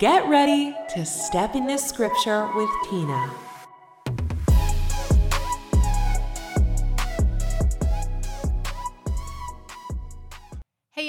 Get ready to step into scripture with Tina.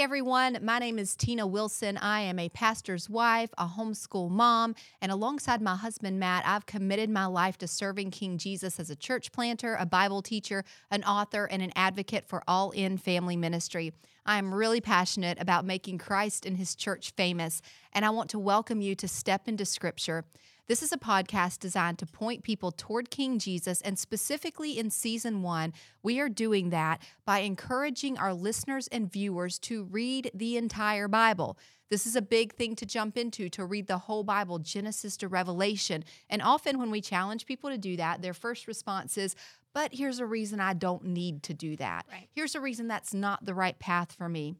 Everyone, my name is Tina Wilson. I am a pastor's wife, a homeschool mom, and alongside my husband Matt, I've committed my life to serving King Jesus as a church planter, a Bible teacher, an author, and an advocate for all in family ministry. I am really passionate about making Christ and his church famous, and I want to welcome you to step into scripture. This is a podcast designed to point people toward King Jesus, and specifically in season one, we are doing that by encouraging our listeners and viewers to read the entire Bible. This is a big thing to jump into to read the whole Bible, Genesis to Revelation. And often when we challenge people to do that, their first response is, but here's a reason I don't need to do that. Right. Here's a reason that's not the right path for me.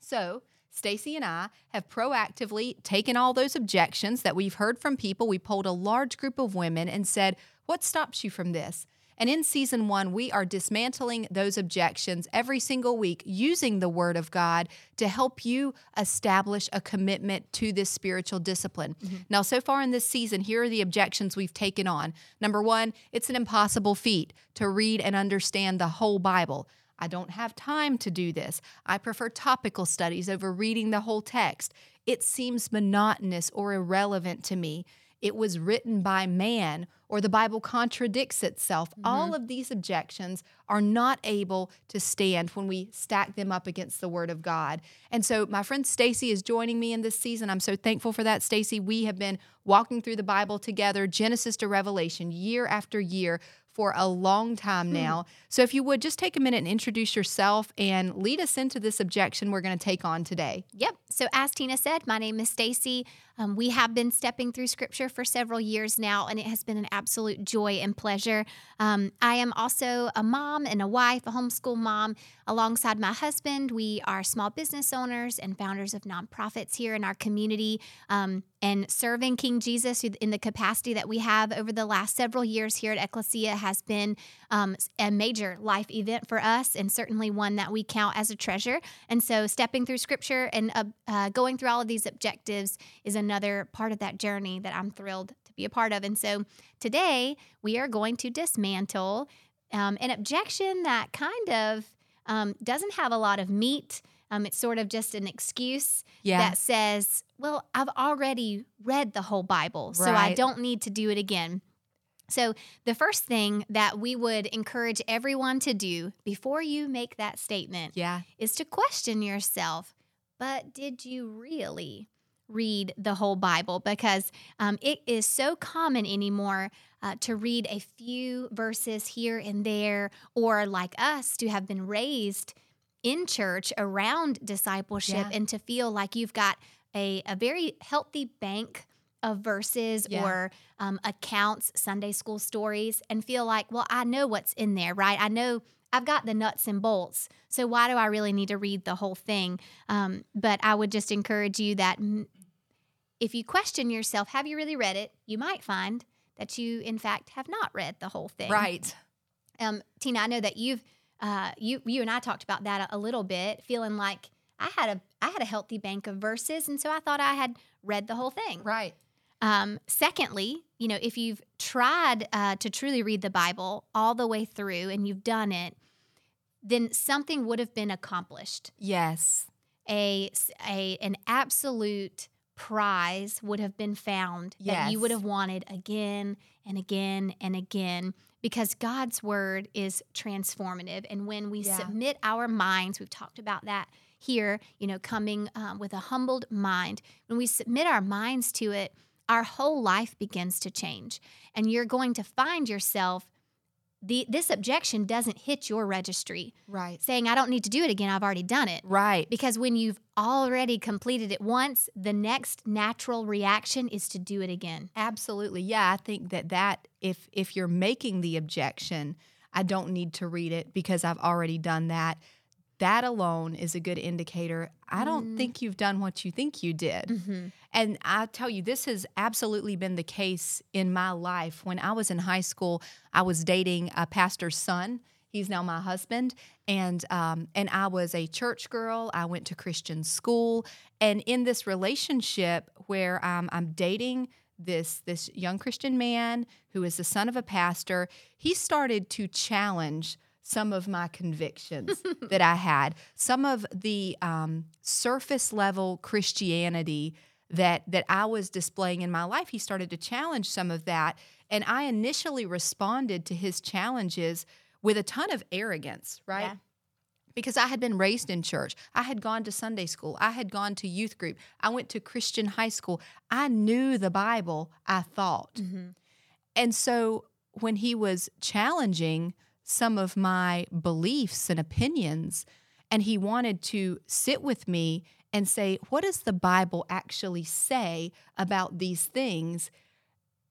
So, Stacy and I have proactively taken all those objections that we've heard from people. We polled a large group of women and said, What stops you from this? And in season one, we are dismantling those objections every single week using the Word of God to help you establish a commitment to this spiritual discipline. Mm-hmm. Now, so far in this season, here are the objections we've taken on. Number one, it's an impossible feat to read and understand the whole Bible. I don't have time to do this. I prefer topical studies over reading the whole text. It seems monotonous or irrelevant to me. It was written by man, or the Bible contradicts itself. All mm-hmm. of these objections are not able to stand when we stack them up against the Word of God. And so, my friend Stacy is joining me in this season. I'm so thankful for that, Stacy. We have been walking through the Bible together, Genesis to Revelation, year after year for a long time hmm. now. So, if you would just take a minute and introduce yourself and lead us into this objection we're going to take on today. Yep. So as Tina said, my name is Stacy. Um, we have been stepping through Scripture for several years now, and it has been an absolute joy and pleasure. Um, I am also a mom and a wife, a homeschool mom. Alongside my husband, we are small business owners and founders of nonprofits here in our community, um, and serving King Jesus in the capacity that we have over the last several years here at Ecclesia has been um, a major life event for us, and certainly one that we count as a treasure. And so, stepping through Scripture and uh, uh, going through all of these objectives is another part of that journey that I'm thrilled to be a part of. And so, today we are going to dismantle um, an objection that kind of um, doesn't have a lot of meat. Um, it's sort of just an excuse Yeah. that says, well, I've already read the whole Bible, so I don't need to do it again. So, the first thing that we would encourage everyone to do before you make that statement Yeah. is to question yourself. But did you really read the whole Bible? Because um, it is so common anymore uh, to read a few verses here and there, or like us, to have been raised in church around discipleship Yeah. and to feel like you've got a, a very healthy bank of verses Yeah. or um, accounts, Sunday school stories, and feel like, well, I know what's in there, right? I know I've got the nuts and bolts. So why do I really need to read the whole thing? Um, but I would just encourage you that if you question yourself, have you really read it? You might find that you, in fact, have not read the whole thing. Right. Um, Tina, I know that you've uh, you you and I talked about that a, a little bit, feeling like I had a I had a healthy bank of verses, and so I thought I had read the whole thing. Right. Um, secondly, you know, if you've tried uh, to truly read the Bible all the way through and you've done it, then something would have been accomplished. Yes. A, a an absolute prize would have been found that you would have wanted again and again and again because God's word is transformative. And when we Yeah. submit our minds, we've talked about that here, you know, coming um, with a humbled mind, when we submit our minds to it, our whole life begins to change. And you're going to find yourself. The, this objection doesn't hit your registry Right. saying, I don't need to do it again. I've already done it. Right. Because when you've already completed it once, the next natural reaction is to do it again. Absolutely. Yeah, I think that that if if you're making the objection, I don't need to read it because I've already done that. That alone is a good indicator. I don't Mm. think you've done what you think you did. Mm-hmm. And I tell you, this has absolutely been the case in my life. When I was in high school, I was dating a pastor's son. He's now my husband, and um, and I was a church girl. I went to Christian school, and in this relationship, where um, I'm dating this this young Christian man who is the son of a pastor. He started to challenge some of my convictions that I had, some of the um, surface level Christianity that that I was displaying in my life. He started to challenge some of that, and I initially responded to his challenges with a ton of arrogance, right? Yeah. Because I had been raised in church. I had gone to Sunday school. I had gone to youth group. I went to Christian high school. I knew the Bible, I thought. And so when he was challenging some of my beliefs and opinions, and he wanted to sit with me and say, What does the Bible actually say about these things?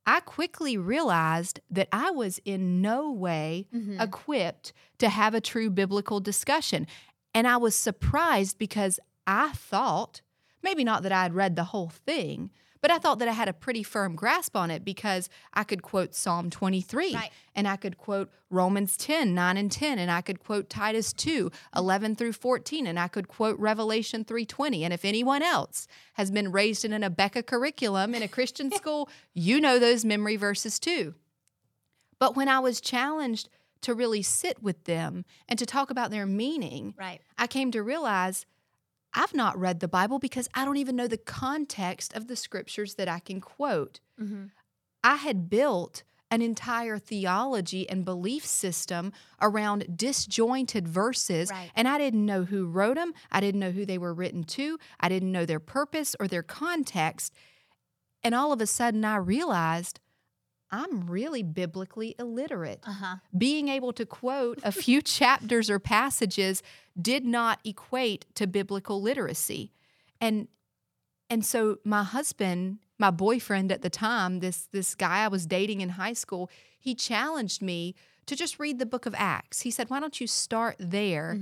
I quickly realized that I was in no way mm-hmm. equipped to have a true biblical discussion. And I was surprised because I thought, maybe not that I had read the whole thing, but I thought that I had a pretty firm grasp on it because I could quote Psalm 23 Right. and I could quote Romans 10, 9 and 10, and I could quote Titus 2, 11 through 14, and I could quote Revelation 3.20. And if anyone else has been raised in an Abeka curriculum in a Christian school, you know those memory verses too. But when I was challenged to really sit with them and to talk about their meaning, Right. I came to realize I've not read the Bible because I don't even know the context of the scriptures that I can quote. Mm-hmm. I had built an entire theology and belief system around disjointed verses, Right. and I didn't know who wrote them. I didn't know who they were written to. I didn't know their purpose or their context. And all of a sudden, I realized I'm really biblically illiterate. Uh huh. being able to quote a few chapters or passages did not equate to biblical literacy. And and so my husband my boyfriend at the time this this guy I was dating in high school he challenged me to just read the book of acts. He said why don't you start there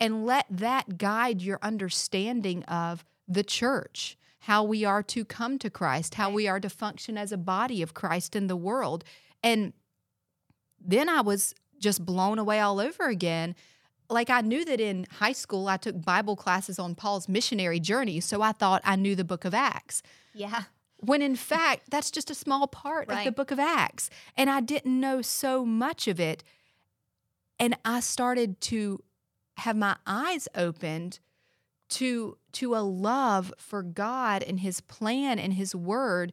and let that guide your understanding of the church, how we are to come to Christ, how we are to function as a body of Christ in the world. And then I was just blown away all over again. Like I knew that in high school, I took Bible classes on Paul's missionary journey. So I thought I knew the book of Acts Yeah. when in fact that's just a small part of the book of acts and i didn't know so much of it and i started to have my eyes opened to to a love for god and his plan and his word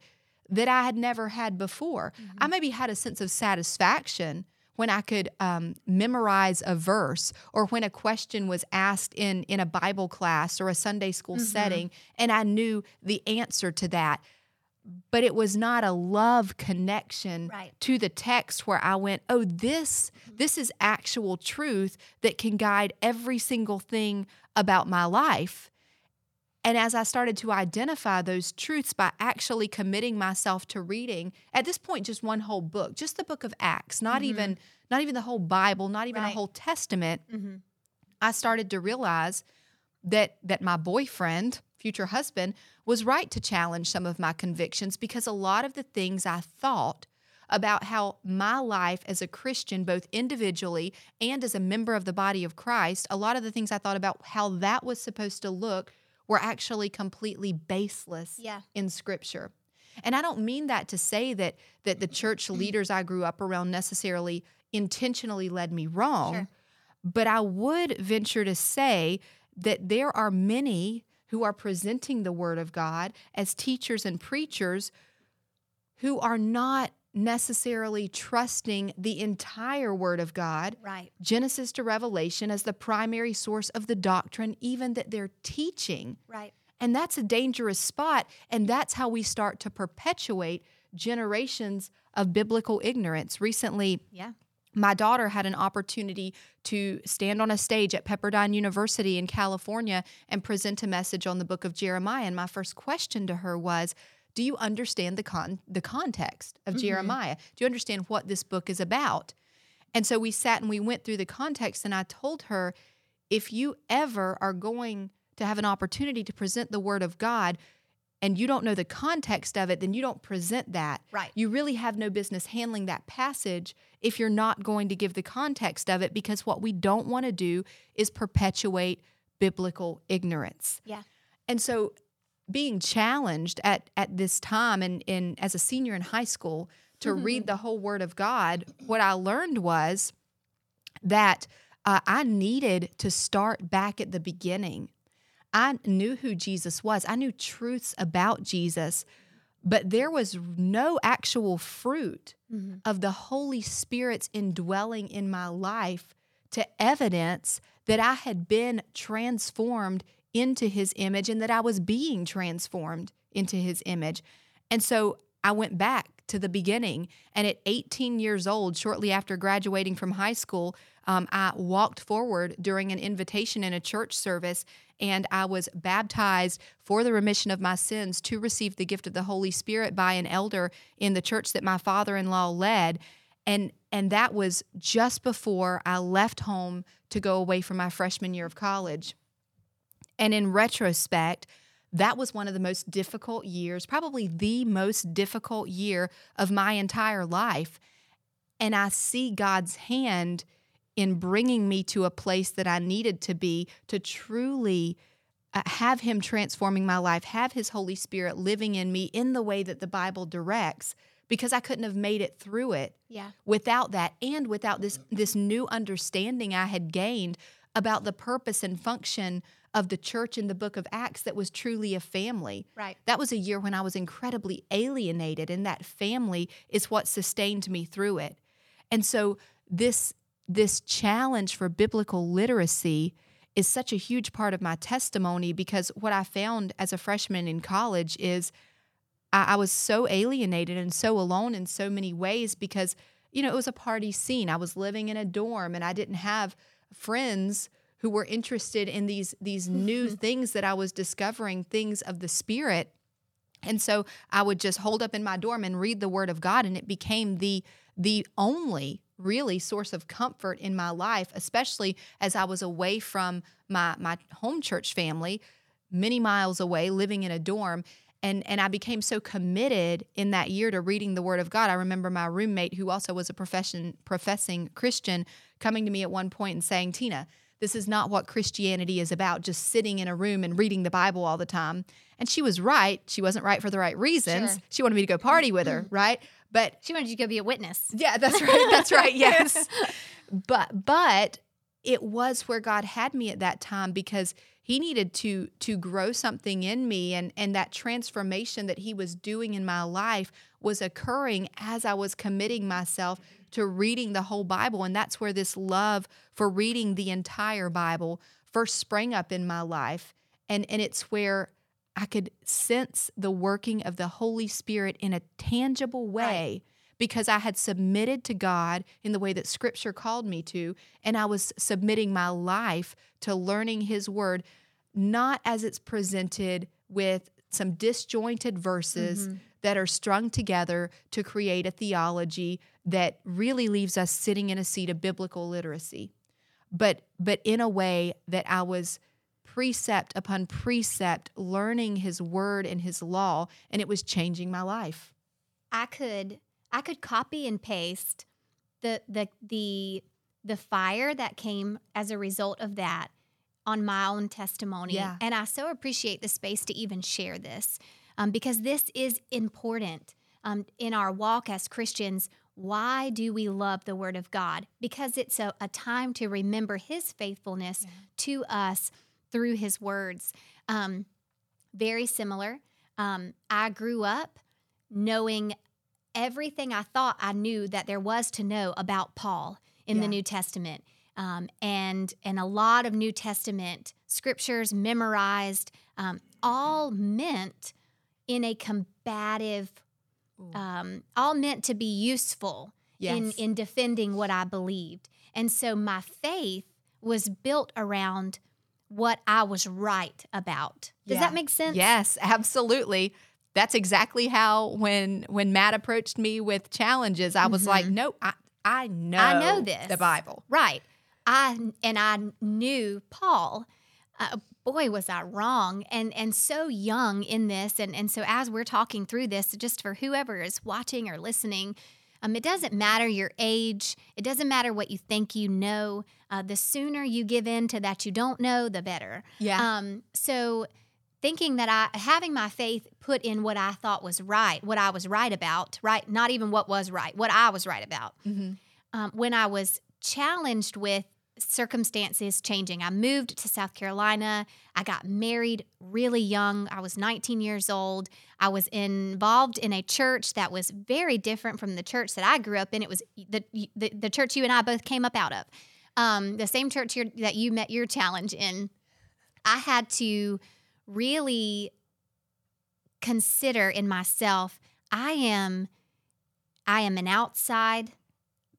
that i had never had before. I maybe had a sense of satisfaction when i could um, memorize a verse or when a question was asked in in a bible class or a sunday school setting and i knew the answer to that but it was not a love connection Right. to the text where I went, "Oh, this this is actual truth that can guide every single thing about my life." And as I started to identify those truths by actually committing myself to reading, at this point just one whole book, just the book of Acts, not even not even the whole Bible, not even a whole testament, Mm-hmm. I started to realize that that my boyfriend, future husband, was right to challenge some of my convictions because a lot of the things I thought about how my life as a Christian, both individually and as a member of the body of Christ, a lot of the things I thought about how that was supposed to look were actually completely baseless Yeah. in scripture. And I don't mean that to say that that the church leaders I grew up around necessarily intentionally led me wrong. Sure. But I would venture to say that there are many who are presenting the word of God as teachers and preachers who are not necessarily trusting the entire word of God, Right. Genesis to Revelation, as the primary source of the doctrine, even that they're teaching. Right. And that's a dangerous spot. And that's how we start to perpetuate generations of biblical ignorance. Recently, Yeah. My daughter had an opportunity to stand on a stage at Pepperdine University in California and present a message on the book of Jeremiah. And my first question to her was, do you understand the con- the context of mm-hmm. Jeremiah? Do you understand what this book is about? And so we sat and we went through the context and I told her if you ever are going to have an opportunity to present the word of God and you don't know the context of it, then you don't present that. Right. You really have no business handling that passage if you're not going to give the context of it because what we don't want to do is perpetuate biblical ignorance. Yeah. And so being challenged at at this time and in as a senior in high school to read the whole Word of God, what I learned was that uh, I needed to start back at the beginning. I knew who Jesus was. I knew truths about Jesus, but there was no actual fruit mm-hmm. of the Holy Spirit's indwelling in my life to evidence that I had been transformed into his image and that I was being transformed into his image. And so I went back to the beginning. And at 18 years old, shortly after graduating from high school, um, I walked forward during an invitation in a church service and I was baptized for the remission of my sins to receive the gift of the Holy Spirit by an elder in the church that my father in law led. And, and that was just before I left home to go away for my freshman year of college. And in retrospect, that was one of the most difficult years, probably the most difficult year of my entire life. And I see God's hand in bringing me to a place that I needed to be to truly uh, have Him transforming my life, have His Holy Spirit living in me in the way that the Bible directs, because I couldn't have made it through it Yeah. without that and without this this new understanding I had gained about the purpose and function of the church in the book of Acts that was truly a family. Right. That was a year when I was incredibly alienated and that family is what sustained me through it. And so this this challenge for biblical literacy is such a huge part of my testimony because what I found as a freshman in college is I, I was so alienated and so alone in so many ways because, you know, it was a party scene. I was living in a dorm and I didn't have friends who were interested in these these new mm-hmm. things that I was discovering, things of the spirit. And so I would just holed up in my dorm and read the word of God and it became the the only really source of comfort in my life, especially as I was away from my my home church family, many miles away, living in a dorm. And, and I became so committed in that year to reading the Word of God. I remember my roommate, who also was a profession, professing Christian, coming to me at one point and saying, Tina, this is not what Christianity is about, just sitting in a room and reading the Bible all the time. And she was right. She wasn't right for the right reasons. Sure. She wanted me to go party with her, mm. right? But She wanted you to go be a witness. yeah, that's right. That's right. Yes. But but it was where God had me at that time because he needed to to grow something in me and and that transformation that he was doing in my life was occurring as I was committing myself to reading the whole Bible and that's where this love for reading the entire Bible first sprang up in my life and and it's where I could sense the working of the Holy Spirit in a tangible way because I had submitted to God in the way that Scripture called me to, and I was submitting my life to learning His Word, not as it's presented with some disjointed verses mm-hmm. that are strung together to create a theology that really leaves us sitting in a seat of biblical literacy, but but in a way that I was precept upon precept learning His Word and His law, and it was changing my life. I could I could copy and paste the the the the fire that came as a result of that on my own testimony. Yeah. And I so appreciate the space to even share this um, because this is important um, in our walk as Christians. Why do we love the Word of God? Because it's a, a time to remember His faithfulness to us through His words. Um, very similar. Um, I grew up knowing everything I thought I knew that there was to know about Paul in Yeah. the New Testament. Um, and and a lot of New Testament scriptures memorized, um, all meant in a combative, um, all meant to be useful in in defending what I believed. And so my faith was built around what I was right about. Does Yeah. that make sense? Yes, absolutely. That's exactly how when when Matt approached me with challenges, I was like, "No, I I know, Mm-hmm. I know this. the Bible." Right. I and I knew Paul. Uh, boy, was I wrong, and and so young in this, and and so as we're talking through this, just for whoever is watching or listening, um, it doesn't matter your age. It doesn't matter what you think you know. Uh, the sooner you give in to that you don't know, the better. Yeah. Um, so thinking that I having my faith put in what I thought was right, what I was right about, right? Not even what was right, what I was right about. Mm-hmm. Um, when I was challenged with circumstances changing, I moved to South Carolina. I got married really young. I was 19 years old. I was involved in a church that was very different from the church that I grew up in. It was the the, the church you and I both came up out of, um, the same church that you met your challenge in. I had to really consider in myself I am I am an outside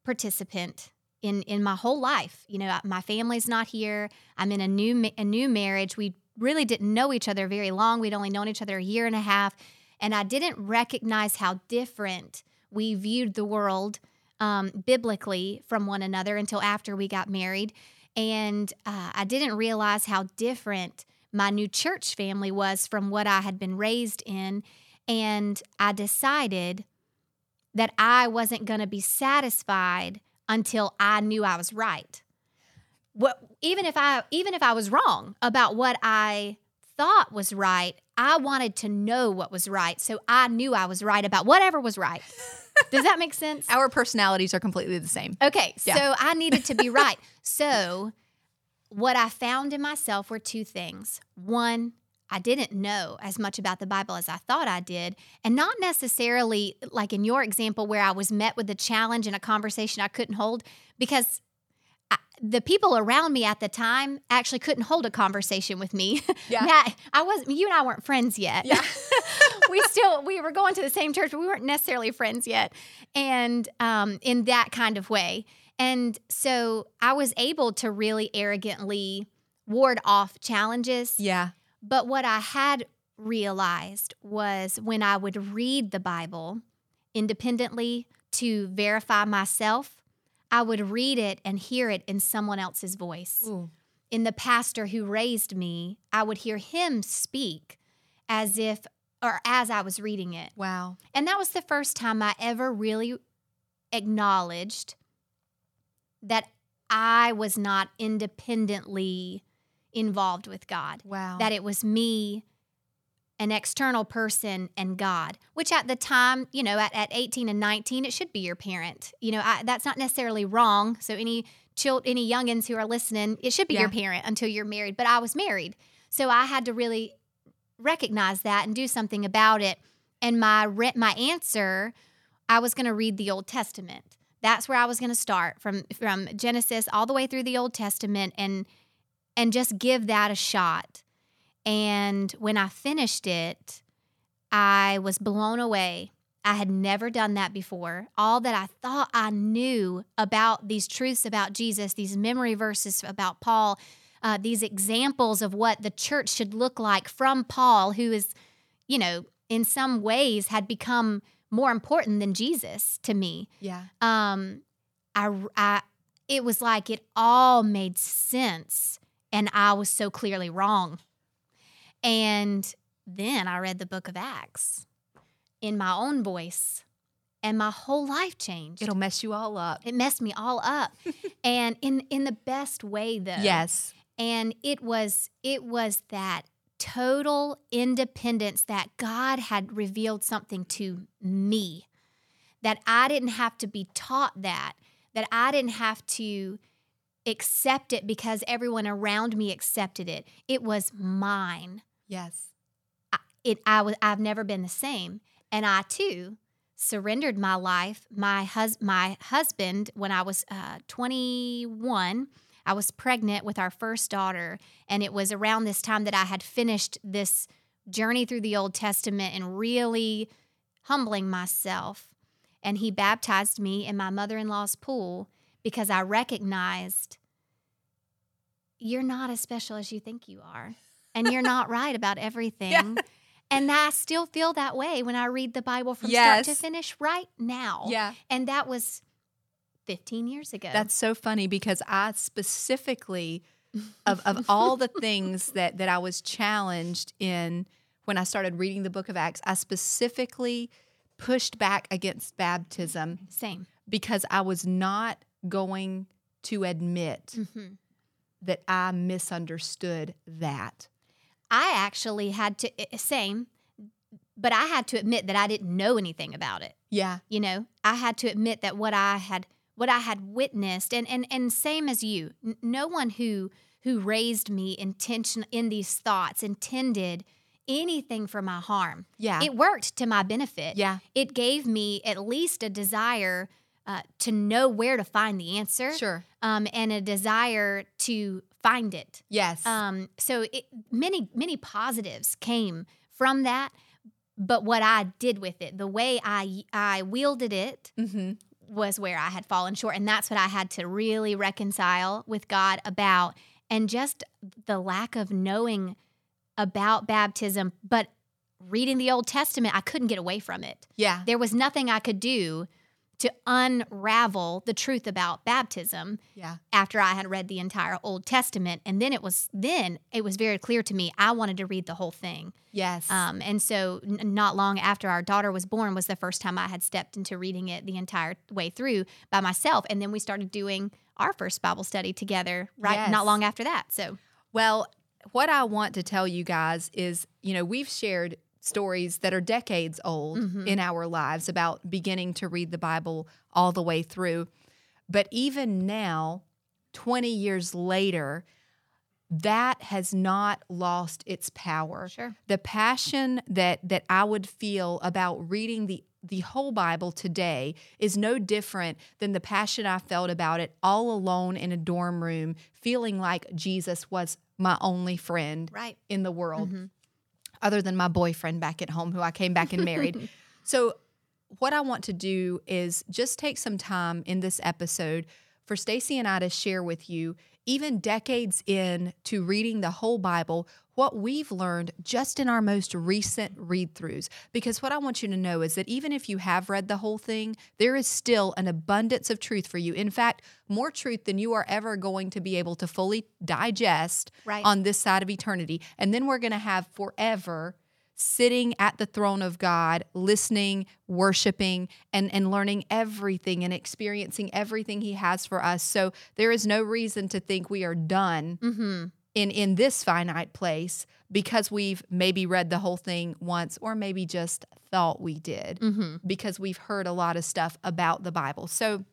participant in in my whole life. You know, my family's not here. I'm in a new a new marriage. We really didn't know each other very long. We'd only known each other a year and a half, and I didn't recognize how different we viewed the world um, biblically from one another until after we got married. And uh, I didn't realize how different my new church family was from what I had been raised in. And I decided that I wasn't going to be satisfied until I knew I was right. What even if I even if I was wrong about what I thought was right, I wanted to know what was right. So I knew I was right about whatever was right. Does that make sense? Our personalities are completely the same. Okay, Yeah. so I needed to be right. So, what I found in myself were two things. One, I didn't know as much about the Bible as I thought I did, and not necessarily like in your example where I was met with a challenge and a conversation I couldn't hold because I, the people around me at the time actually couldn't hold a conversation with me. Yeah. Matt, I wasn't you and I weren't friends yet. Yeah. we still we were going to the same church, but we weren't necessarily friends yet. And um, in that kind of way. And so I was able to really arrogantly ward off challenges. Yeah. But what I had realized was when I would read the Bible independently to verify myself, I would read it and hear it in someone else's voice. Ooh. In the pastor who raised me, I would hear him speak as if, or as I was reading it. Wow. And that was the first time I ever really acknowledged that I was not independently involved with God Wow. that it was me an external person and god which at the time you know at, at 18 and 19 it should be your parent. You know I, that's not necessarily wrong. So any child any youngins who are listening it should be Yeah. your parent until you're married but i was married. So i had to really recognize that and do something about it. And my re- my answer i was going to read the old testament. That's where i was going to start from from genesis all the way through the old testament and and just give that a shot. And when I finished it, I was blown away. I had never done that before. All that I thought I knew about these truths about Jesus, these memory verses about Paul, uh, these examples of what the church should look like from Paul, who is, you know, in some ways had become more important than Jesus to me yeah. um I, I it was like it all made sense and i was so clearly wrong. And then i read the book of acts in my own voice and my whole life changed. It'll mess you all up. it messed me all up. And in in the best way though. Yes. and it was it was that total independence that God had revealed something to me. That I didn't have to be taught that that I didn't have to accept it because everyone around me accepted it. It was mine. Yes. it I was I've never been the same. And I too surrendered my life. My hus- my husband when I was uh, 21 I was pregnant with our first daughter. And it was around this time that I had finished this journey through the Old Testament and really humbling myself. And he baptized me in my mother-in-law's pool because I recognized you're not as special as you think you are and you're not right about everything. And I still feel that way when I read the Bible from start to finish right now. Yeah. And that was 15 years ago. That's so funny because I specifically of, of all the things that that I was challenged in when I started reading the book of Acts, I specifically pushed back against baptism same. because I was not going to admit hmm that I misunderstood that. I actually had to i- same, but I had to admit that I didn't know anything about it. Yeah. You know, I had to admit that what I had what I had witnessed and and and same as you, n- no one who who raised me intention in these thoughts intended anything for my harm. Yeah. It worked to my benefit. yeah. It gave me at least a desire uh, to know where to find the answer Sure. um, and a desire to find it. Yes. Um, so it, many many positives came from that, but what I did with it, the way I I wielded it, mm-hmm. was where I had fallen short, and that's what I had to really reconcile with God about, and just the lack of knowing about baptism, but reading the Old Testament, I couldn't get away from it. Yeah. There was nothing I could do to unravel the truth about baptism Yeah. after I had read the entire Old Testament. And then it was then it was very clear to me I wanted to read the whole thing. Yes. Um, and so n- not long after our daughter was born was the first time I had stepped into reading it the entire way through by myself. And then we started doing our first Bible study together right Yes. not long after that. So Well, what I want to tell you guys is, you know, we've shared stories that are decades old Mhm. in our lives about beginning to read the Bible all the way through. But even now, 20 years later, that has not lost its power. sure. The passion that that I would feel about reading the the whole Bible today is no different than the passion I felt about it all alone in a dorm room, feeling like Jesus was my only friend Right. in the world, Mhm. Other than my boyfriend back at home who I came back and married. so, what I want to do is just take some time in this episode for Stacy and I to share with you, even decades in to reading the whole Bible, what we've learned just in our most recent read throughs. Because what I want you to know is that even if you have read the whole thing, there is still an abundance of truth for you. In fact, more truth than you are ever going to be able to fully digest Right. on this side of eternity. And then we're going to have forever sitting at the throne of God, listening, worshiping, and, and learning everything and experiencing everything He has for us. So there is no reason to think we are done Mm-hmm. In, in this finite place because we've maybe read the whole thing once or maybe just thought we did Mm-hmm. because we've heard a lot of stuff about the Bible. So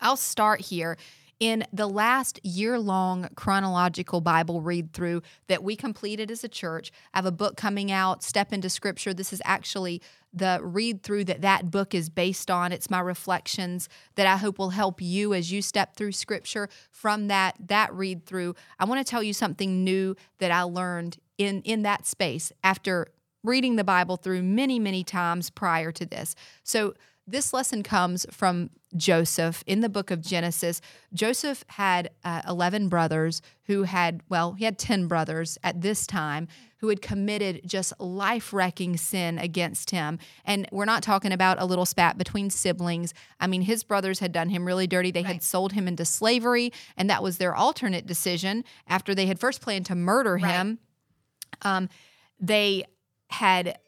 I'll start here. In the last year long chronological Bible read through that we completed as a church, I have a book coming out, Step into Scripture. This is actually the read through that that book is based on. It's my reflections that I hope will help you as you step through Scripture from that that read through. I want to tell you something new that I learned in in that space after reading the Bible through many, many times prior to this. So, this lesson comes from Joseph in the book of Genesis. Joseph had uh, 11 brothers who had, well, he had 10 brothers at this time who had committed just life wrecking sin against him. And we're not talking about a little spat between siblings. I mean, his brothers had done him really dirty. They had sold him into slavery, and that was their alternate decision after they had first planned to murder Right. him. Um, they had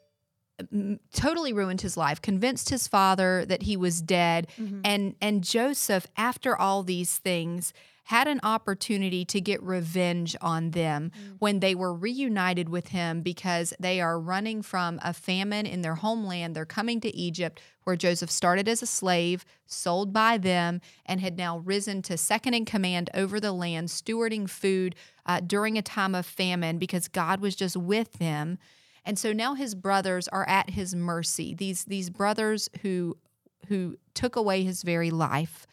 totally ruined his life, convinced his father that he was dead, Mhm. and and Joseph, after all these things, had an opportunity to get revenge on them when they were reunited with him because they are running from a famine in their homeland. They're coming to Egypt, where Joseph started as a slave, sold by them, and had now risen to second in command over the land, stewarding food uh, during a time of famine because God was just with them. And so now his brothers are at his mercy. These these brothers who who took away his very life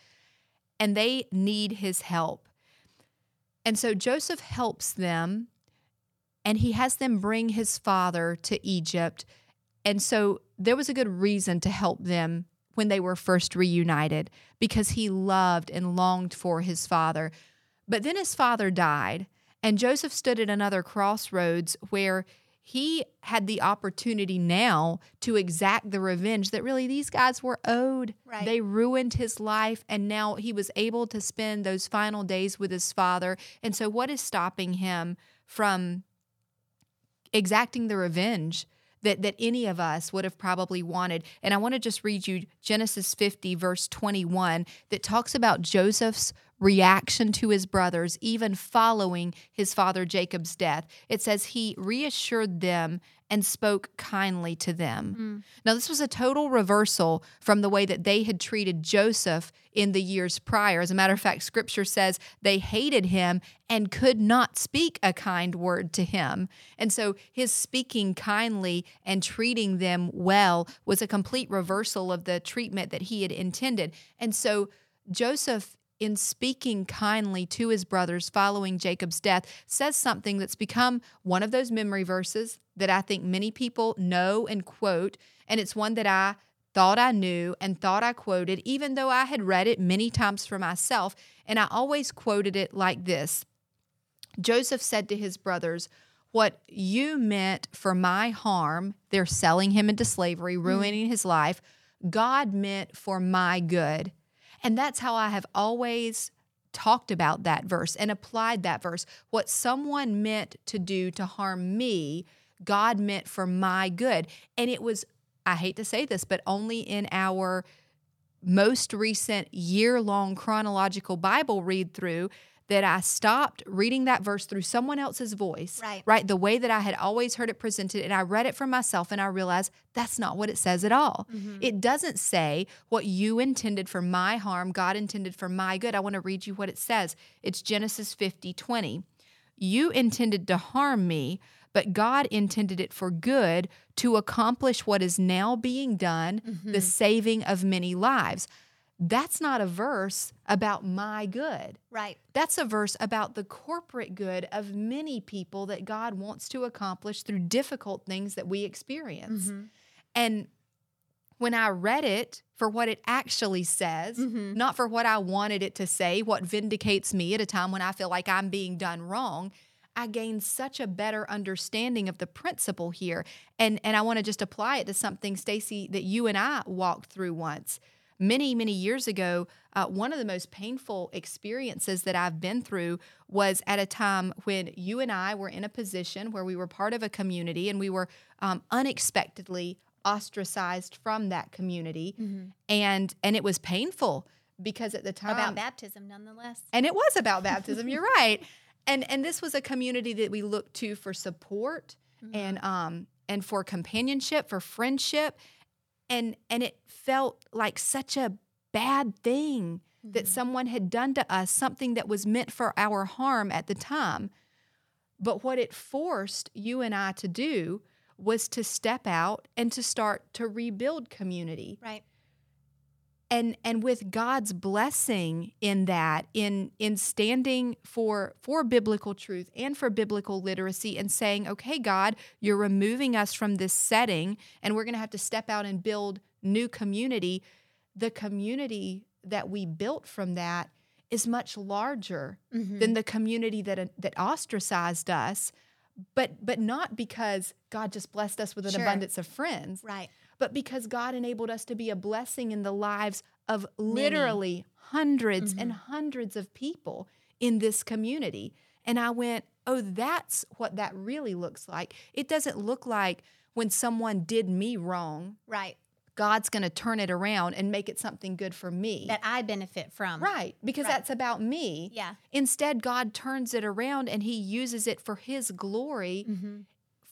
and they need his help. And so Joseph helps them and he has them bring his father to Egypt. And so there was a good reason to help them when they were first reunited because he loved and longed for his father. But then his father died, and Joseph stood at another crossroads where he had the opportunity now to exact the revenge that really these guys were owed. Right. They ruined his life, and now he was able to spend those final days with his father. And so, what is stopping him from exacting the revenge that, that any of us would have probably wanted. And I want to just read you Genesis 50, verse 21, that talks about Joseph's reaction to his brothers, even following his father Jacob's death. It says he reassured them and spoke kindly to them. Mm. Now, this was a total reversal from the way that they had treated Joseph in the years prior. As a matter of fact, scripture says they hated him and could not speak a kind word to him. And so his speaking kindly and treating them well was a complete reversal of the treatment that he had intended. And so Joseph in speaking kindly to his brothers following Jacob's death, says something that's become one of those memory verses that I think many people know and quote. And it's one that I thought I knew and thought I quoted, even though I had read it many times for myself. And I always quoted it like this Joseph said to his brothers, What you meant for my harm, they're selling him into slavery, hmm. ruining mm. his life, God meant for my good. And that's how I have always talked about that verse and applied that verse. What someone meant to do to harm me, God meant for my good. And it was, I hate to say this, but only in our most recent year long chronological Bible read through that I stopped reading that verse through someone else's voice, right. right? The way that I had always heard it presented, and I read it for myself, and I realized that's not what it says at all. Mm-hmm. It doesn't say what you intended for my harm, God intended for my good. I want to read you what it says. It's Genesis 50 20. You intended to harm me, but God intended it for good to accomplish what is now being done, mm-hmm. the saving of many lives that's not a verse about my good. Right. That's a verse about the corporate good of many people that God wants to accomplish through difficult things that we experience. Mm-hmm. And when I read it for what it actually says, mm-hmm. not for what I wanted it to say, what vindicates me at a time when I feel like I'm being done wrong, I gained such a better understanding of the principle here. And and I want to just apply it to something Stacy that you and I walked through once many, many years ago, uh, one of the most painful experiences that I've been through was at a time when you and I were in a position where we were part of a community and we were um, unexpectedly ostracized from that community, mm-hmm. and and it was painful because at the time about baptism, nonetheless, and it was about baptism. You're right, and and this was a community that we looked to for support mm-hmm. and um and for companionship, for friendship, and and it felt like such a bad thing mm-hmm. that someone had done to us something that was meant for our harm at the time. But what it forced you and I to do was to step out and to start to rebuild community. Right and and with God's blessing in that in in standing for for biblical truth and for biblical literacy and saying okay God you're removing us from this setting and we're going to have to step out and build new community the community that we built from that is much larger mm-hmm. than the community that that ostracized us but but not because God just blessed us with an sure. abundance of friends right but because God enabled us to be a blessing in the lives of literally hundreds mm-hmm. and hundreds of people in this community. And I went, oh, that's what that really looks like. It doesn't look like when someone did me wrong. Right. God's going to turn it around and make it something good for me. That I benefit from. Right, because right. that's about me. Yeah. Instead, God turns it around and He uses it for His glory mm-hmm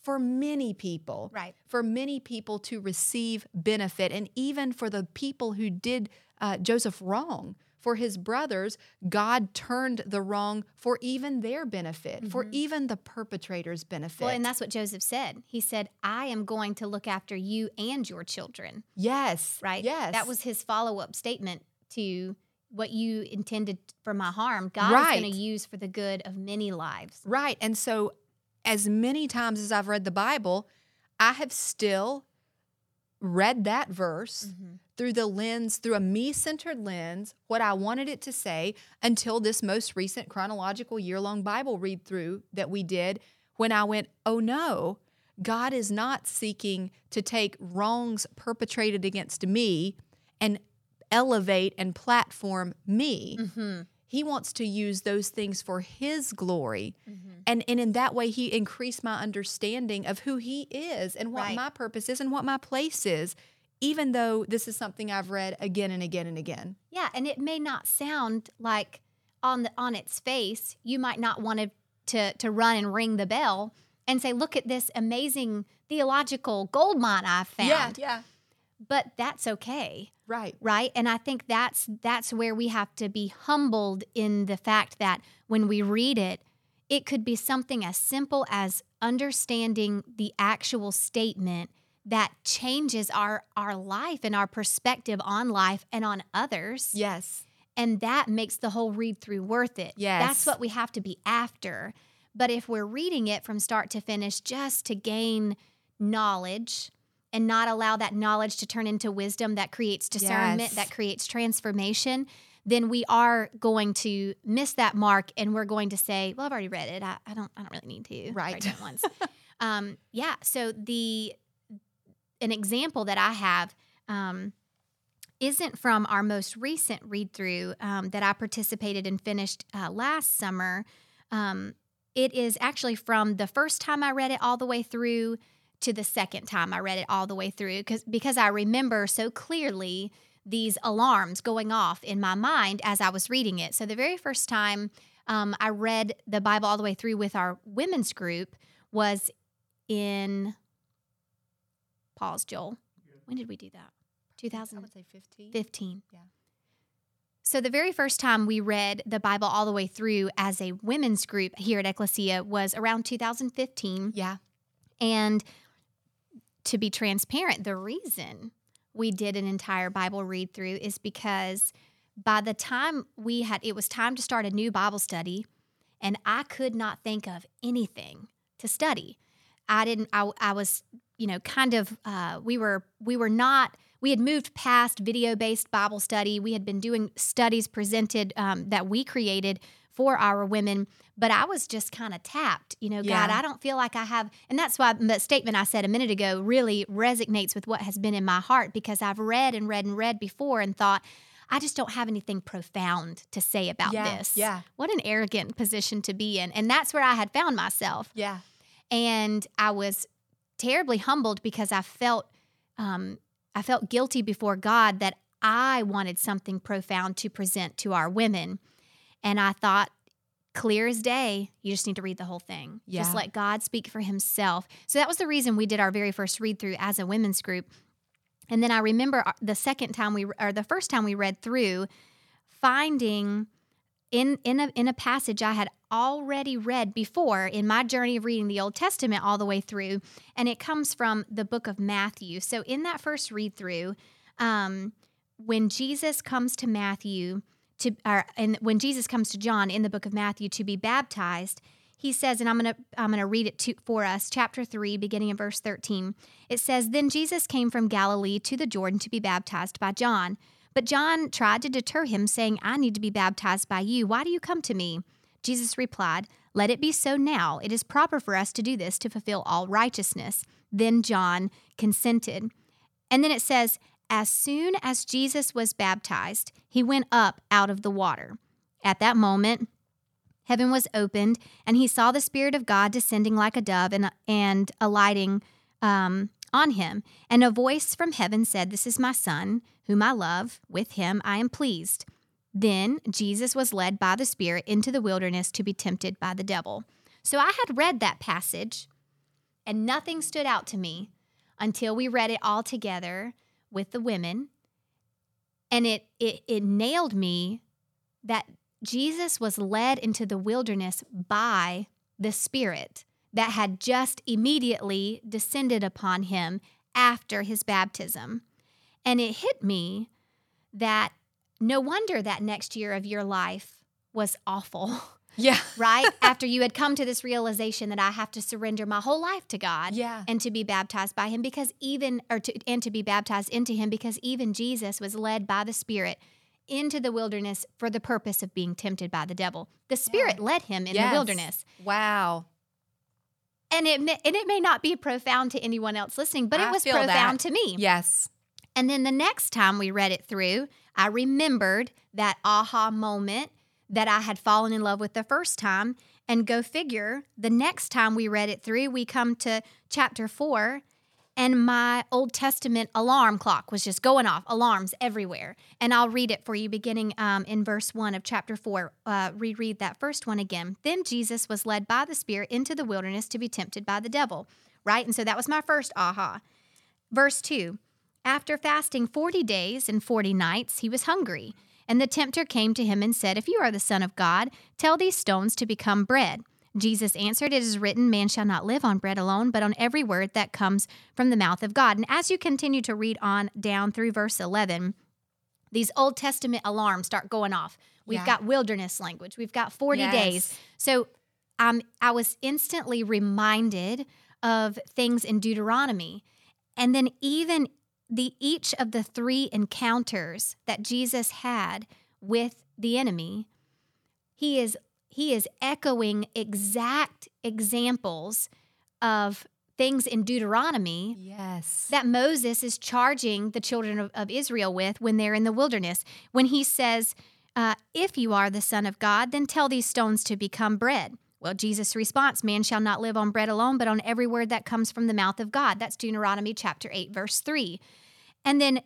for many people. Right. For many people to receive benefit. And even for the people who did uh, Joseph wrong, for his brothers, God turned the wrong for even their benefit, mm-hmm. for even the perpetrator's benefit. Well, and that's what Joseph said. He said, I am going to look after you and your children. Yes. Right? Yes. That was his follow up statement to what you intended for my harm, God right. is going to use for the good of many lives. Right. And so as many times as I've read the Bible, I have still read that verse mm-hmm. through the lens, through a me centered lens, what I wanted it to say until this most recent chronological year long Bible read through that we did when I went, oh no, God is not seeking to take wrongs perpetrated against me and elevate and platform me. Mm-hmm. He wants to use those things for his glory. Mm-hmm. And and in that way he increased my understanding of who he is and what Right. my purpose is and what my place is, even though this is something I've read again and again and again. Yeah, and it may not sound like on the on its face, you might not want to to to run and ring the bell and say, "Look at this amazing theological gold mine I found." Yeah. yeah. But that's okay, Right. right? And I think that's that's where we have to be humbled in the fact that when we read it, it could be something as simple as understanding the actual statement that changes our our life and our perspective on life and on others Yes. and that makes the whole read through worth it. Yes. That's what we have to be after. But if we're reading it from start to finish just to gain knowledge and not allow that knowledge to turn into wisdom that creates discernment, Yes. that creates transformation, then we are going to miss that mark and we're going to say, Well, I've already read it. I, I don't I don't really need to Right. once. um, yeah. So the an example that I have um, isn't from our most recent read through um, that I participated and finished uh, last summer. Um, it is actually from the first time I read it all the way through to the second time I read it all the way through because because I remember so clearly these alarms going off in my mind as I was reading it. So the very first time um, I read the Bible all the way through with our women's group was in pause, Joel. When did we do that? 2000. say 15. 15. Yeah. So the very first time we read the Bible all the way through as a women's group here at Ecclesia was around 2015. Yeah. And to be transparent, the reason we did an entire Bible read through is because by the time we had, it was time to start a new Bible study, and I could not think of anything to study. I didn't, I, I was, you know, kind of, uh, we were, we were not, we had moved past video based Bible study. We had been doing studies presented um, that we created for our women, but I was just kind of tapped. You know, God, Yeah. I don't feel like I have, and that's why the statement I said a minute ago really resonates with what has been in my heart because I've read and read and read before and thought, I just don't have anything profound to say about Yeah, this. yeah. What an arrogant position to be in. And that's where I had found myself. Yeah. And I was terribly humbled because I felt um, I felt guilty before God that I wanted something profound to present to our women. And I thought, clear as day, you just need to read the whole thing. Just let God speak for himself. So that was the reason we did our very first read through as a women's group. And then I remember uh, the second time we or the first time we read through finding in in a in a passage I had already read before in my journey of reading the Old Testament all the way through, and it comes from the book of Matthew. So in that first read through, um, when Jesus comes to Matthew to or and when Jesus comes to John in the book of Matthew to be baptized, he says, and I'm gonna I'm gonna read it to, for us, chapter three, beginning in verse 13. It says, Then Jesus came from Galilee to the Jordan to be baptized by John. But John tried to deter him, saying, I need to be baptized by you. Why do you come to me? Jesus replied, Let it be so now. It is proper for us to do this to fulfill all righteousness. Then John consented. And then it says, As soon as Jesus was baptized, he went up out of the water. At that moment, heaven was opened, and he saw the Spirit of God descending like a dove and, and alighting um, on him. And a voice from heaven said, This is my Son, whom I love. With him I am pleased. Then Jesus was led by the Spirit into the wilderness to be tempted by the devil. So I had read that passage, and nothing stood out to me until we read it all together with the women. And it, it, it nailed me that Jesus was led into the wilderness by the Spirit that had just immediately descended upon him after his baptism. And it hit me that no wonder that next year of your life was awful, Yeah. right? after you had come to this realization that I have to surrender my whole life to God Yeah. and to be baptized by him because even or to and to be baptized into him because even Jesus was led by the Spirit into the wilderness for the purpose of being tempted by the devil. The Spirit led him in Yes. the wilderness. Wow. And it may, and it may not be profound to anyone else listening, but it I was profound that. to me. Yes. And then the next time we read it through, I remembered that aha moment that I had fallen in love with the first time. And go figure, the next time we read it through, we come to chapter four, and my Old Testament alarm clock was just going off, alarms everywhere. And I'll read it for you beginning um, in verse 1 of chapter 4. Uh, reread that first one again. Then Jesus was led by the Spirit into the wilderness to be tempted by the devil, right? And so that was my first aha. Verse 2 After fasting 40 days and 40 nights, he was hungry. And the tempter came to him and said, If you are the Son of God, tell these stones to become bread. Jesus answered, It is written, Man shall not live on bread alone, but on every word that comes from the mouth of God. And as you continue to read on down through verse 11, these Old Testament alarms start going off. We've Yeah. got wilderness language, we've got 40 Yes. days. So um, I was instantly reminded of things in Deuteronomy. And then even the each of the three encounters that Jesus had with the enemy, he is he is echoing exact examples of things in Deuteronomy Yes. that Moses is charging the children of, of Israel with when they're in the wilderness. When he says, uh, If you are the Son of God, then tell these stones to become bread. Well, Jesus' response, Man shall not live on bread alone, but on every word that comes from the mouth of God. That's Deuteronomy chapter 8, verse 3. And then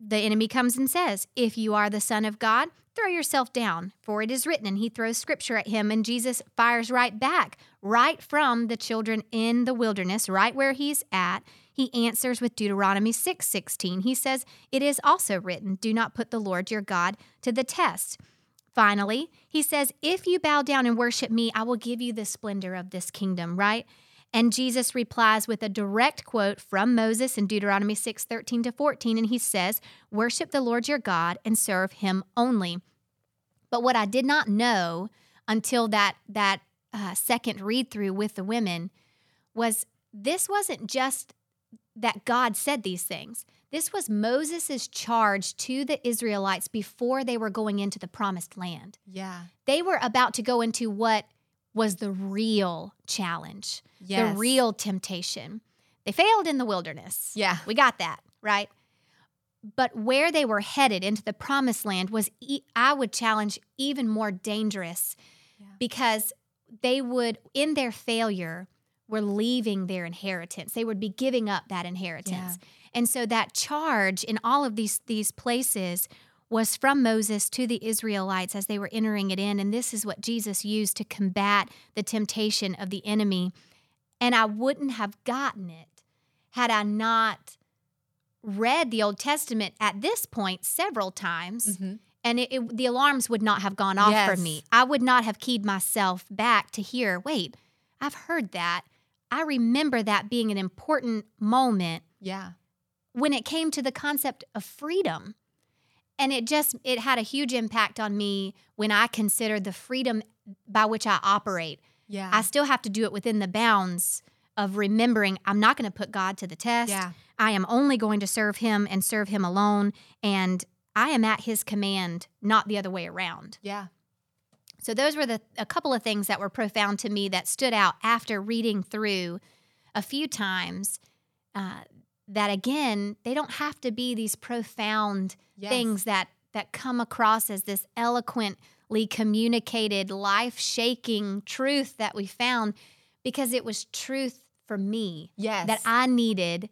the enemy comes and says, If you are the Son of God, throw yourself down, for it is written. And he throws scripture at him, and Jesus fires right back, right from the children in the wilderness, right where he's at. He answers with Deuteronomy 6 16. He says, It is also written, Do not put the Lord your God to the test. Finally, he says, If you bow down and worship me, I will give you the splendor of this kingdom, right? And Jesus replies with a direct quote from Moses in Deuteronomy 6 13 to 14. And he says, Worship the Lord your God and serve him only. But what I did not know until that, that uh, second read through with the women was this wasn't just that God said these things. This was Moses' charge to the Israelites before they were going into the promised land yeah. they were about to go into what was the real challenge, Yes. the real temptation. They failed in the wilderness. Yeah. We got that, right? But where they were headed into the promised land was, e- I would challenge, even more dangerous Yeah. because they would, in their failure, were leaving their inheritance. They would be giving up that inheritance. And so that charge in all of these these places was from Moses to the Israelites as they were entering it in and this is what Jesus used to combat the temptation of the enemy. And I wouldn't have gotten it had I not read the Old Testament at this point several times Mhm. and it, it- the alarms would not have gone off Yes. for me. I would not have keyed myself back to hear, wait, I've heard that. I remember that being an important moment Yeah. When it came to the concept of freedom. And it just it had a huge impact on me when I considered the freedom by which I operate. Yeah. I still have to do it within the bounds of remembering I'm not going to put God to the test. yeah. I am only going to serve him and serve him alone and I am at his command, not the other way around. Yeah. So those were the a couple of things that were profound to me that stood out after reading through a few times. Uh, that again, they don't have to be these profound Yes. things that that come across as this eloquently communicated, life shaking truth that we found, because it was truth for me Yes. that I needed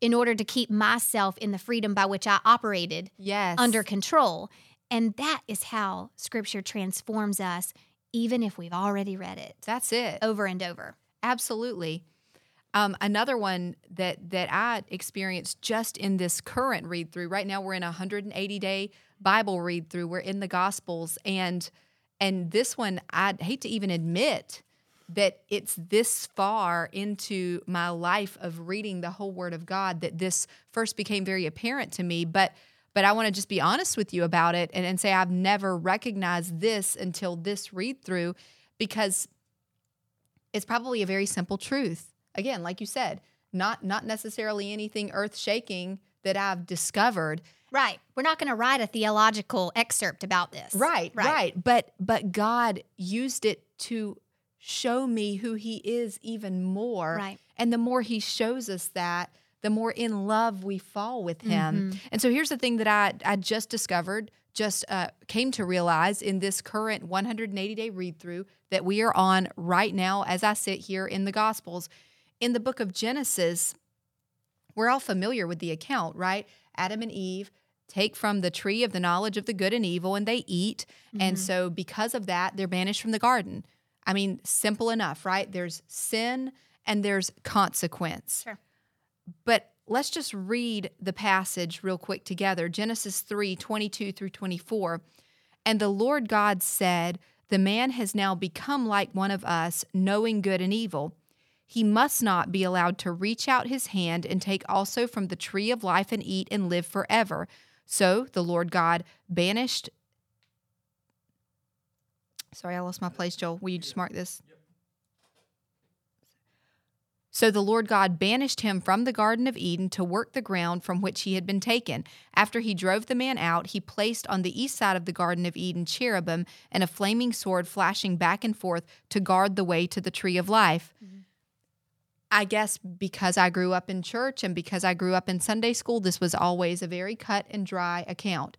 in order to keep myself in the freedom by which I operated yes. under control. And that is how scripture transforms us, even if we've already read it That's it. over and over. Absolutely. Um, another one that that I experienced just in this current read through. Right now, we're in a 180 day Bible read through. We're in the Gospels, and and this one, I hate to even admit that it's this far into my life of reading the whole Word of God that this first became very apparent to me. But but I want to just be honest with you about it and, and say I've never recognized this until this read through because it's probably a very simple truth. Again, like you said, not not necessarily anything earth shaking that I've discovered. Right. We're not going to write a theological excerpt about this. Right, right, But but God used it to show me who He is even more. Right. And the more He shows us that, the more in love we fall with Him. And so here's the thing that I, I just discovered, just uh, came to realize in this current 180 day read through that we are on right now as I sit here in the Gospels. In the book of Genesis, we're all familiar with the account, right? Adam and Eve take from the tree of the knowledge of the good and evil and they eat. And mm-hmm. so, because of that, they're banished from the garden. I mean, simple enough, right? There's sin and there's consequence. Sure. But let's just read the passage real quick together Genesis 3 22 through 24. And the Lord God said, The man has now become like one of us, knowing good and evil. He must not be allowed to reach out his hand and take also from the tree of life and eat and live forever. So the Lord God banished. Sorry, I lost my place, Joel. Will you just mark this? So the Lord God banished him from the Garden of Eden to work the ground from which he had been taken. After he drove the man out, he placed on the east side of the Garden of Eden cherubim and a flaming sword flashing back and forth to guard the way to the tree of life. I guess because I grew up in church and because I grew up in Sunday school, this was always a very cut and dry account.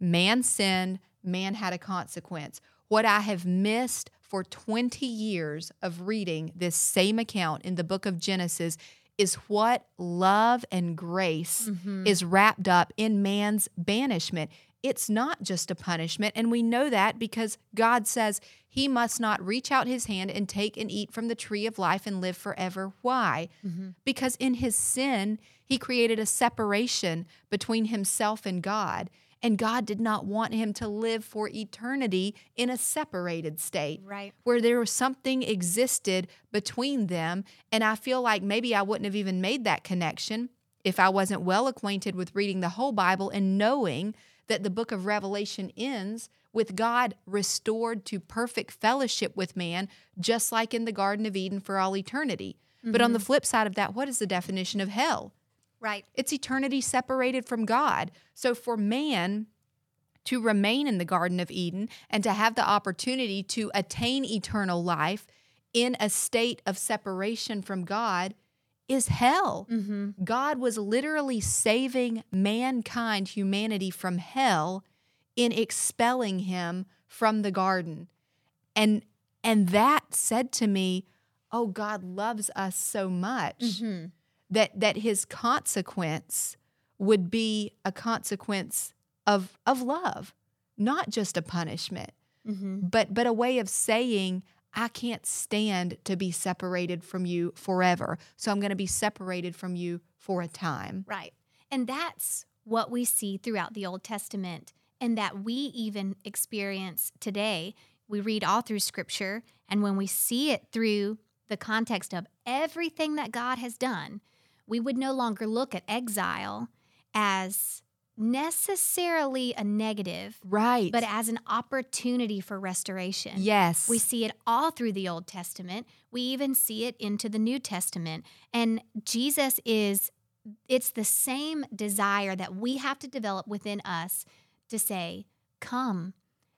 Man sinned, man had a consequence. What I have missed for 20 years of reading this same account in the book of Genesis is what love and grace mm-hmm. is wrapped up in man's banishment. It's not just a punishment. And we know that because God says he must not reach out his hand and take and eat from the tree of life and live forever. Why? Mm-hmm. Because in his sin, he created a separation between himself and God. And God did not want him to live for eternity in a separated state Right. where there was something existed between them. And I feel like maybe I wouldn't have even made that connection if I wasn't well acquainted with reading the whole Bible and knowing that the book of Revelation ends with God restored to perfect fellowship with man, just like in the Garden of Eden for all eternity. But on the mm-hmm. flip side of that, what is the definition of hell? Right. It's eternity separated from God. So for man to remain in the Garden of Eden and to have the opportunity to attain eternal life in a state of separation from God is hell. Mm-hmm. God was literally saving mankind, humanity from hell in expelling him from the garden. And and that said to me, "Oh, God loves us so much mm-hmm. that that his consequence would be a consequence of of love, not just a punishment, mm-hmm. but but a way of saying I can't stand to be separated from you forever. So I'm going to be separated from you for a time. Right. And that's what we see throughout the Old Testament and that we even experience today. We read all through scripture, and when we see it through the context of everything that God has done, we would no longer look at exile as necessarily a negative, Right. but as an opportunity for restoration. yes. We see it all through the Old Testament. We even see it into the New Testament. And Jesus is, it's the same desire that we have to develop within us to say, Come,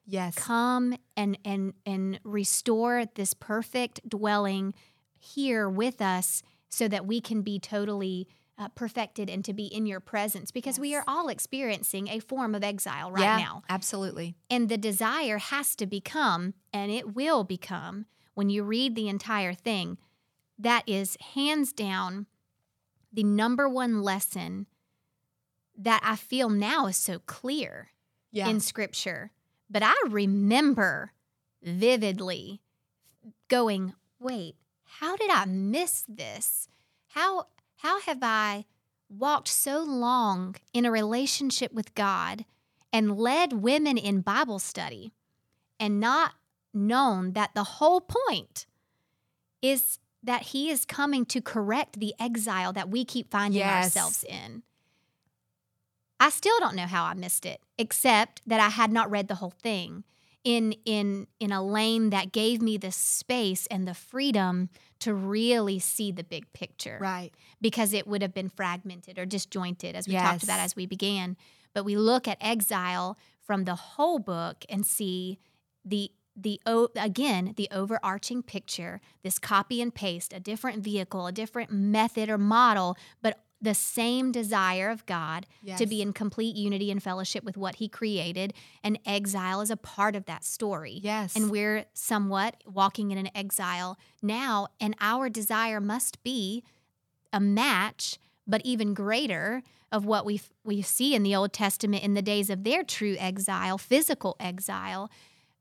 yes. come and and and restore this perfect dwelling here with us so that we can be totally uh, perfected and to be in your presence because we are all experiencing a form of exile right yeah, now. Absolutely. And the desire has to become, and it will become, when you read the entire thing, that is hands down the number one lesson that I feel now is so clear Yeah. in scripture. But I remember vividly going, wait, how did I miss this? How how have I walked so long in a relationship with God and led women in Bible study and not known that the whole point is that he is coming to correct the exile that we keep finding Yes. ourselves in. I still don't know how I missed it, except that I had not read the whole thing in in in a lane that gave me the space and the freedom to really see the big picture right. because it would have been fragmented or disjointed as we Yes. talked about as we began. But we look at exile from the whole book and see the the again the overarching picture this copy and paste a different vehicle a different method or model but the same desire of God Yes. to be in complete unity and fellowship with what He created, and exile is a part of that story. Yes. And we're somewhat walking in an exile now, and our desire must be a match, but even greater of what we we see in the Old Testament in the days of their true exile, physical exile,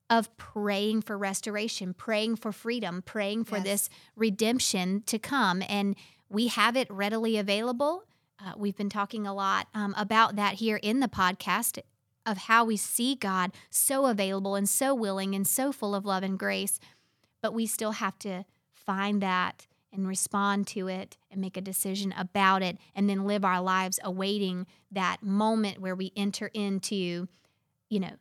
of praying for restoration, praying for freedom, praying for Yes. this redemption to come, and we have it readily available. Uh, we've been talking a lot um, about that here in the podcast of how we see God so available and so willing and so full of love and grace, but we still have to find that and respond to it and make a decision about it and then live our lives awaiting that moment where we enter into, you know,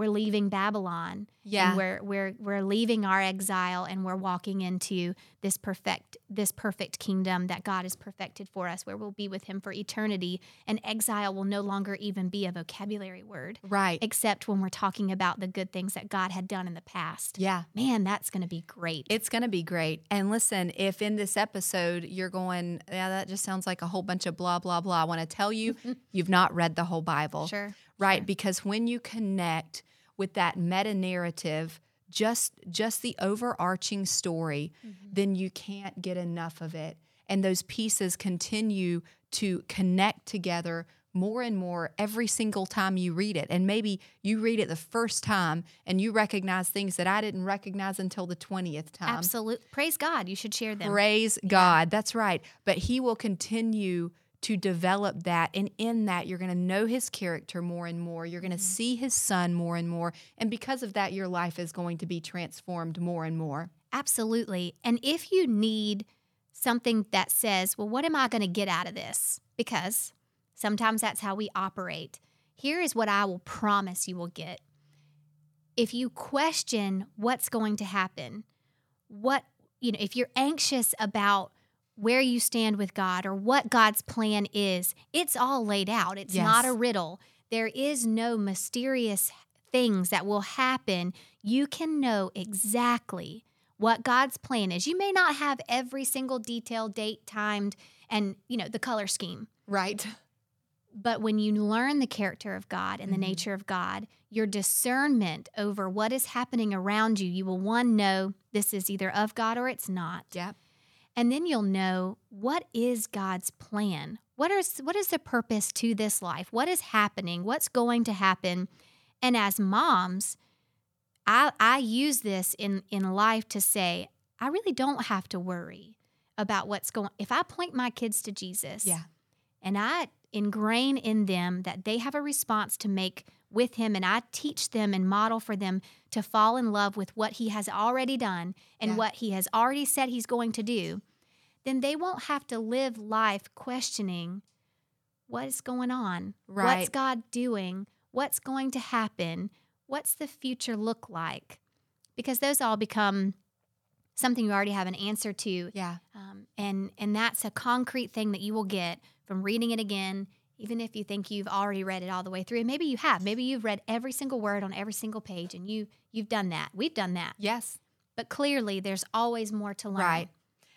we're leaving Babylon. Yeah. And we're we're we're leaving our exile and we're walking into this perfect this perfect kingdom that God has perfected for us where we'll be with him for eternity and exile will no longer even be a vocabulary word Right. except when we're talking about the good things that God had done in the past. Yeah. Man, that's going to be great. It's going to be great. And listen, if in this episode you're going, yeah, that just sounds like a whole bunch of blah, blah, blah, I want to tell you, you've not read the whole Bible. Sure, Right. sure. Because when you connect with that meta narrative, just just the overarching story, Mm-hmm. then you can't get enough of it. And those pieces continue to connect together more and more every single time you read it. And maybe you read it the first time and you recognize things that I didn't recognize until the 20th time. Absolute. Praise God. You should share them. Praise God. That's right. But He will continue to develop that. And in that, you're going to know His character more and more. You're going to mm-hmm. see His Son more and more. And because of that, your life is going to be transformed more and more. Absolutely. And if you need something that says, well, what am I going to get out of this? Because sometimes that's how we operate. Here is what I will promise you will get. If you question what's going to happen, what, you know, if you're anxious about where you stand with God or what God's plan is, it's all laid out. It's not a riddle. There is no mysterious things that will happen. You can know exactly what God's plan is. You may not have every single detail, date, timed, and you know the color scheme. Right. But when you learn the character of God and the Mhm. nature of God, your discernment over what is happening around you, you will one know this is either of God or it's not. Yep. And then you'll know what is God's plan? What is what is the purpose to this life? What is happening? What's going to happen? And as moms, I I use this in in life to say, I really don't have to worry about what's going if I point my kids to Jesus Yeah. and I ingrain in them that they have a response to make with him and I teach them and model for them to fall in love with what he has already done and Yeah. what he has already said he's going to do, then they won't have to live life questioning what is going on? What's God doing? What's going to happen? What's the future look like? Because those all become something you already have an answer to Yeah. um, and and that's a concrete thing that you will get from reading it again even if you think you've already read it all the way through and maybe you have maybe you've read every single word on every single page and you you've done that we've done that Yes. but clearly there's always more to learn Right.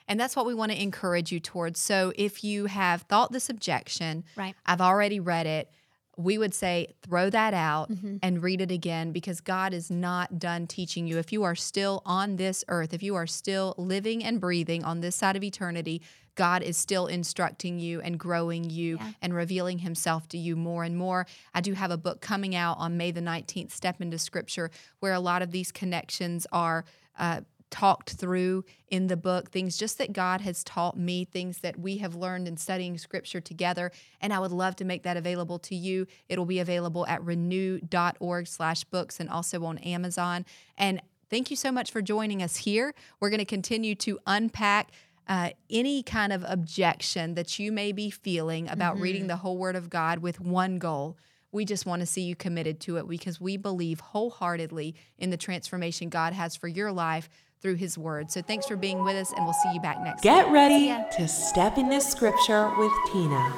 And that's what we want to encourage you towards. So if you have thought this objection, Right. I've already read it, we would say throw that out Mhm. and read it again because God is not done teaching you. If you are still on this earth, if you are still living and breathing on this side of eternity, God is still instructing you and growing you Yeah. and revealing himself to you more and more. I do have a book coming out on May the 19th, Step into Scripture, where a lot of these connections are uh, talked through in the book, things just that God has taught me, things that we have learned in studying Scripture together. And I would love to make that available to you. It'll be available at renew.org slash books and also on Amazon. And thank you so much for joining us here. We're going to continue to unpack uh, any kind of objection that you may be feeling about reading the whole Word of God with one goal. We just want to see you committed to it because we believe wholeheartedly in the transformation God has for your life through His Word. So thanks for being with us, and we'll see you back next time. Get ready to step into scripture with Tina.